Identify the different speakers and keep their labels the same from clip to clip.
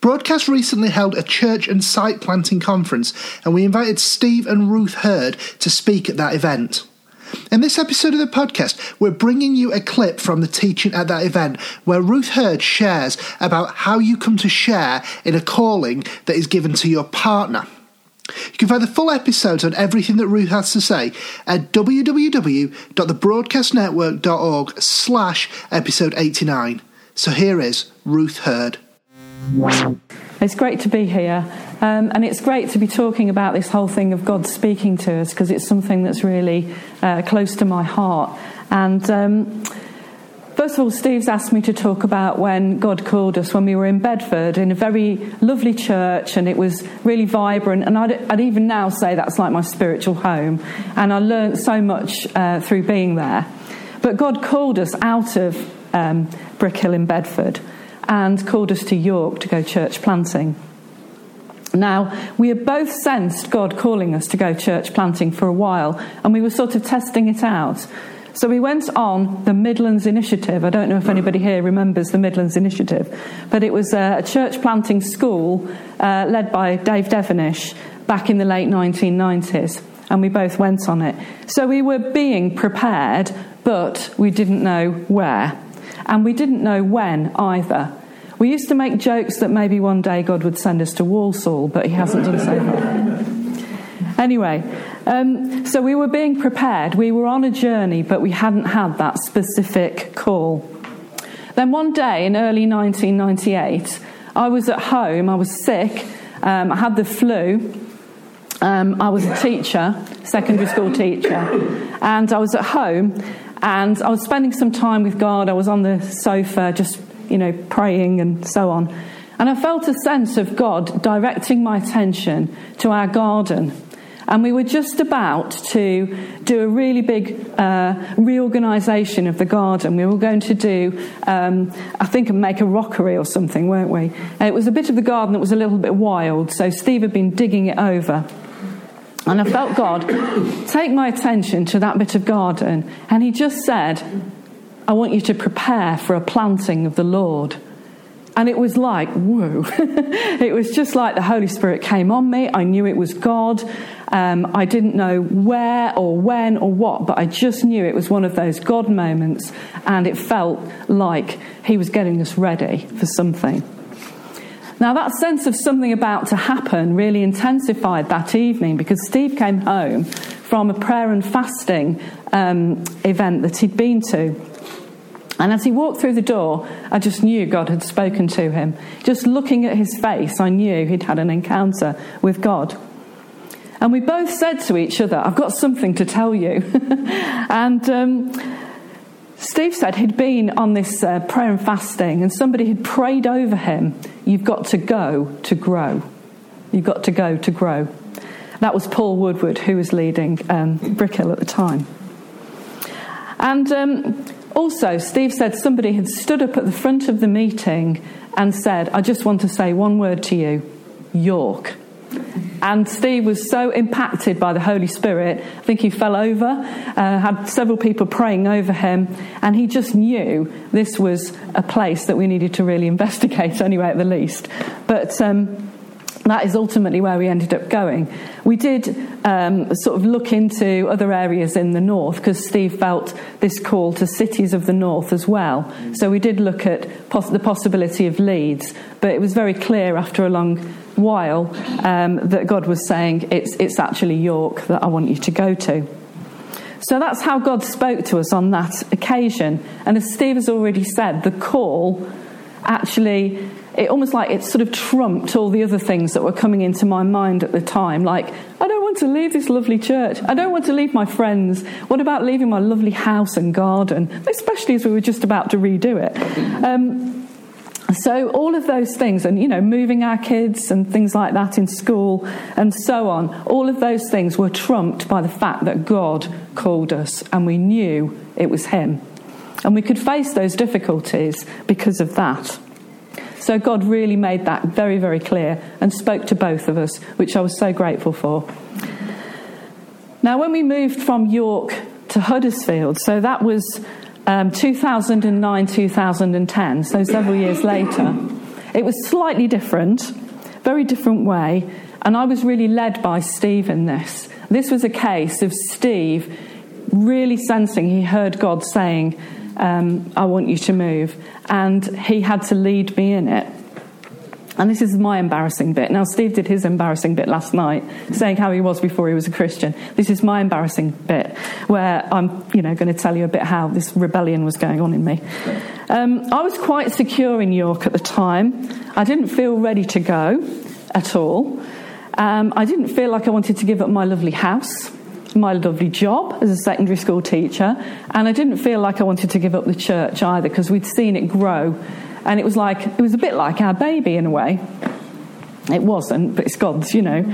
Speaker 1: Broadcast recently held a church and site planting conference, and we invited Steve and Ruth Hurd to speak at that event. In this episode of the podcast, we're bringing you a clip from the teaching at that event where Ruth Hurd shares about how you come to share in a calling that is given to your partner. You can find the full episodes on everything that Ruth has to say at www.thebroadcastnetwork.org slash episode 89. So here is Ruth Hurd.
Speaker 2: It's great to be here, um, and it's great to be talking about this whole thing of God speaking to us because it's something that's really uh, close to my heart. And um, First of all, Steve's asked me to talk about when God called us when we were in Bedford in a very lovely church and it was really vibrant. And I'd, I'd even now say that's like my spiritual home. And I learned so much uh, through being there. But God called us out of um, Brickhill in Bedford and called us to York to go church planting. Now, we had both sensed God calling us to go church planting for a while, and we were sort of testing it out. So we went on the Midlands Initiative. I don't know if anybody here remembers the Midlands Initiative, but it was a church planting school uh, led by Dave Devenish back in the late 1990s, and we both went on it. So we were being prepared, but we didn't know where, and we didn't know when either. We used to make jokes that maybe one day God would send us to Walsall, but He hasn't done so far. Anyway, um, so we were being prepared. We were on a journey, but we hadn't had that specific call. Then one day in early 1998, I was at home. I was sick. Um, I had the flu. Um, I was a teacher, secondary school teacher, and I was at home and I was spending some time with God. I was on the sofa, just you know, praying and so on. And I felt a sense of God directing my attention to our garden and we were just about to do a really big uh, reorganisation of the garden. We were going to do, um, I think, make a rockery or something, weren't we? And it was a bit of the garden that was a little bit wild, so Steve had been digging it over. And I felt God take my attention to that bit of garden, and He just said, I want you to prepare for a planting of the Lord. And it was like, whoa. it was just like the Holy Spirit came on me. I knew it was God. Um, I didn't know where or when or what, but I just knew it was one of those God moments, and it felt like He was getting us ready for something. Now, that sense of something about to happen really intensified that evening because Steve came home from a prayer and fasting um, event that he'd been to. And as he walked through the door, I just knew God had spoken to him. Just looking at his face, I knew he'd had an encounter with God. And we both said to each other, I've got something to tell you. and um, Steve said he'd been on this uh, prayer and fasting, and somebody had prayed over him, You've got to go to grow. You've got to go to grow. That was Paul Woodward, who was leading um, Brickhill at the time. And um, also, Steve said somebody had stood up at the front of the meeting and said, I just want to say one word to you York. And Steve was so impacted by the Holy Spirit, I think he fell over, uh, had several people praying over him, and he just knew this was a place that we needed to really investigate, anyway, at the least. But um, that is ultimately where we ended up going. We did um, sort of look into other areas in the north because Steve felt this call to cities of the north as well. So we did look at pos- the possibility of Leeds, but it was very clear after a long while um, that God was saying, it's, it's actually York that I want you to go to. So that's how God spoke to us on that occasion. And as Steve has already said, the call actually it almost like it sort of trumped all the other things that were coming into my mind at the time. Like, I don't want to leave this lovely church. I don't want to leave my friends. What about leaving my lovely house and garden? Especially as we were just about to redo it. Um, So, all of those things, and you know, moving our kids and things like that in school and so on, all of those things were trumped by the fact that God called us and we knew it was Him. And we could face those difficulties because of that. So, God really made that very, very clear and spoke to both of us, which I was so grateful for. Now, when we moved from York to Huddersfield, so that was um, 2009 2010, so several years later. It was slightly different, very different way, and I was really led by Steve in this. This was a case of Steve really sensing he heard God saying, um, I want you to move, and he had to lead me in it. And this is my embarrassing bit. Now, Steve did his embarrassing bit last night, saying how he was before he was a Christian. This is my embarrassing bit, where I'm, you know, going to tell you a bit how this rebellion was going on in me. Um, I was quite secure in York at the time. I didn't feel ready to go at all. Um, I didn't feel like I wanted to give up my lovely house, my lovely job as a secondary school teacher, and I didn't feel like I wanted to give up the church either because we'd seen it grow and it was like, it was a bit like our baby in a way. It wasn't, but it's God's, you know.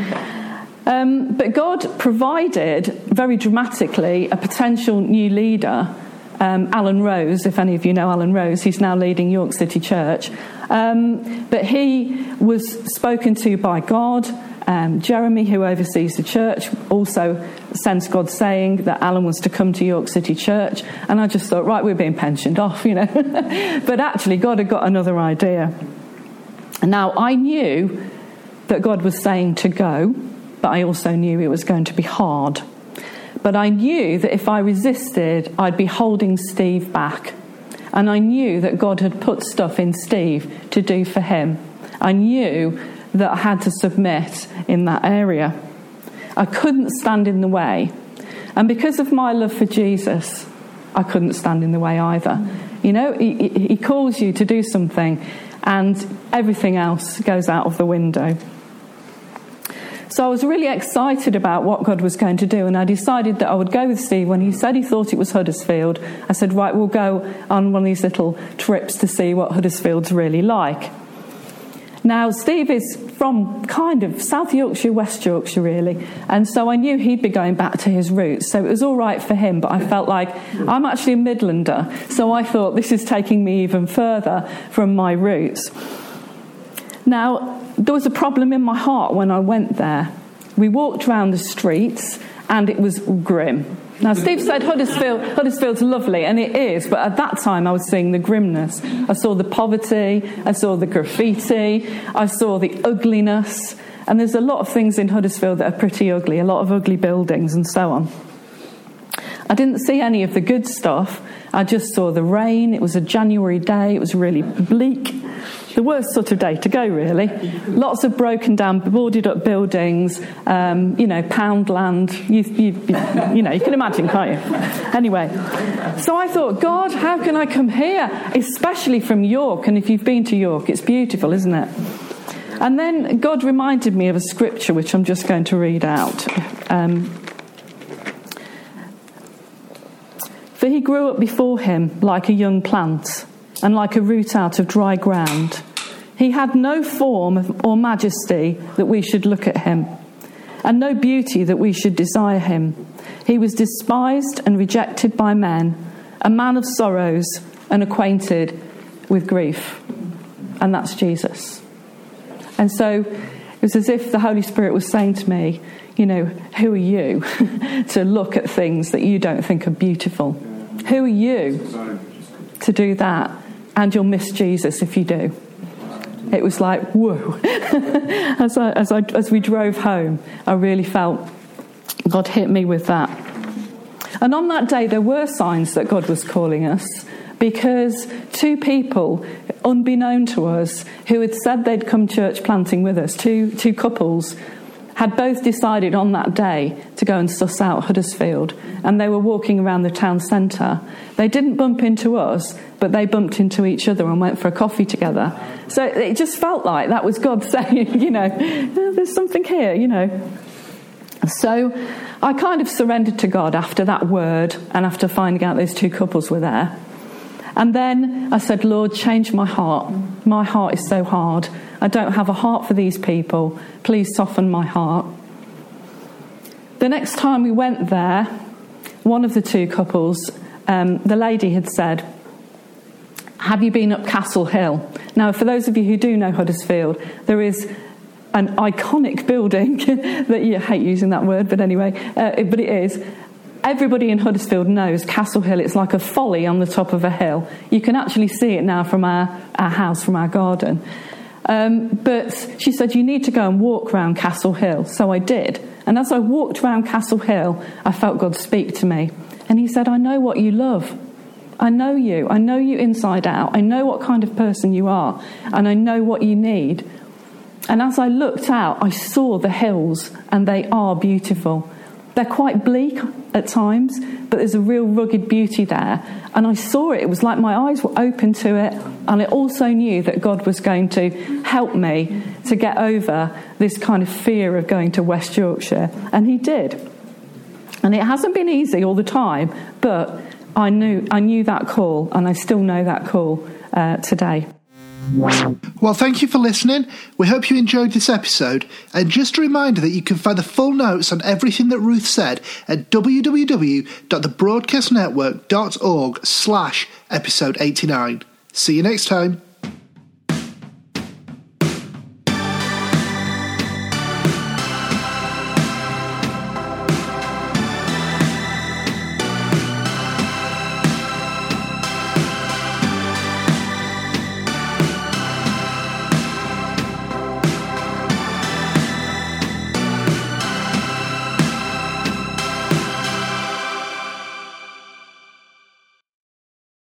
Speaker 2: Um, but God provided very dramatically a potential new leader, um, Alan Rose. If any of you know Alan Rose, he's now leading York City Church. Um, but he was spoken to by God. Um, Jeremy, who oversees the church, also sensed God saying that Alan was to come to York City Church. And I just thought, right, we're being pensioned off, you know. but actually, God had got another idea. Now, I knew that God was saying to go, but I also knew it was going to be hard. But I knew that if I resisted, I'd be holding Steve back. And I knew that God had put stuff in Steve to do for him. I knew that I had to submit in that area. I couldn't stand in the way. And because of my love for Jesus, I couldn't stand in the way either. You know, he, he calls you to do something, and everything else goes out of the window. So I was really excited about what God was going to do, and I decided that I would go with Steve. When he said he thought it was Huddersfield, I said, Right, we'll go on one of these little trips to see what Huddersfield's really like. Now, Steve is from kind of South Yorkshire, West Yorkshire, really, and so I knew he'd be going back to his roots, so it was all right for him, but I felt like I'm actually a Midlander, so I thought this is taking me even further from my roots. Now, there was a problem in my heart when I went there. We walked around the streets, and it was grim. Now, Steve said Huddersfield, Huddersfield's lovely, and it is, but at that time I was seeing the grimness. I saw the poverty, I saw the graffiti, I saw the ugliness, and there's a lot of things in Huddersfield that are pretty ugly, a lot of ugly buildings and so on. I didn't see any of the good stuff. I just saw the rain. It was a January day. It was really bleak the worst sort of day to go, really. Lots of broken down, boarded up buildings, um, you know, Poundland. You, you, you, know, you can imagine, can't you? Anyway, so I thought, God, how can I come here? Especially from York. And if you've been to York, it's beautiful, isn't it? And then God reminded me of a scripture which I'm just going to read out. Um, For he grew up before him like a young plant and like a root out of dry ground. He had no form or majesty that we should look at him, and no beauty that we should desire him. He was despised and rejected by men, a man of sorrows and acquainted with grief. And that's Jesus. And so it was as if the Holy Spirit was saying to me, you know, who are you to look at things that you don't think are beautiful? Who are you to do that? and you'll miss Jesus if you do. It was like, whoa. as, I, as, I, as we drove home, I really felt God hit me with that. And on that day, there were signs that God was calling us because two people, unbeknown to us, who had said they'd come church planting with us, two, two couples, had both decided on that day to go and suss out Huddersfield, and they were walking around the town centre. They didn't bump into us, but they bumped into each other and went for a coffee together. So it just felt like that was God saying, you know, there's something here, you know. So I kind of surrendered to God after that word and after finding out those two couples were there. And then I said, Lord, change my heart. My heart is so hard. I don't have a heart for these people. Please soften my heart. The next time we went there, one of the two couples, um, the lady had said, Have you been up Castle Hill? Now, for those of you who do know Huddersfield, there is an iconic building that you hate using that word, but anyway, uh, but it is. Everybody in Huddersfield knows Castle Hill. It's like a folly on the top of a hill. You can actually see it now from our, our house, from our garden. Um, but she said, You need to go and walk around Castle Hill. So I did. And as I walked around Castle Hill, I felt God speak to me. And He said, I know what you love. I know you. I know you inside out. I know what kind of person you are. And I know what you need. And as I looked out, I saw the hills, and they are beautiful. They're quite bleak at times, but there's a real rugged beauty there. And I saw it. It was like my eyes were open to it. And I also knew that God was going to help me to get over this kind of fear of going to West Yorkshire. And He did. And it hasn't been easy all the time, but I knew, I knew that call, and I still know that call uh, today.
Speaker 1: Well, thank you for listening. We hope you enjoyed this episode. And just a reminder that you can find the full notes on everything that Ruth said at www.thebroadcastnetwork.org slash episode 89. See you next time.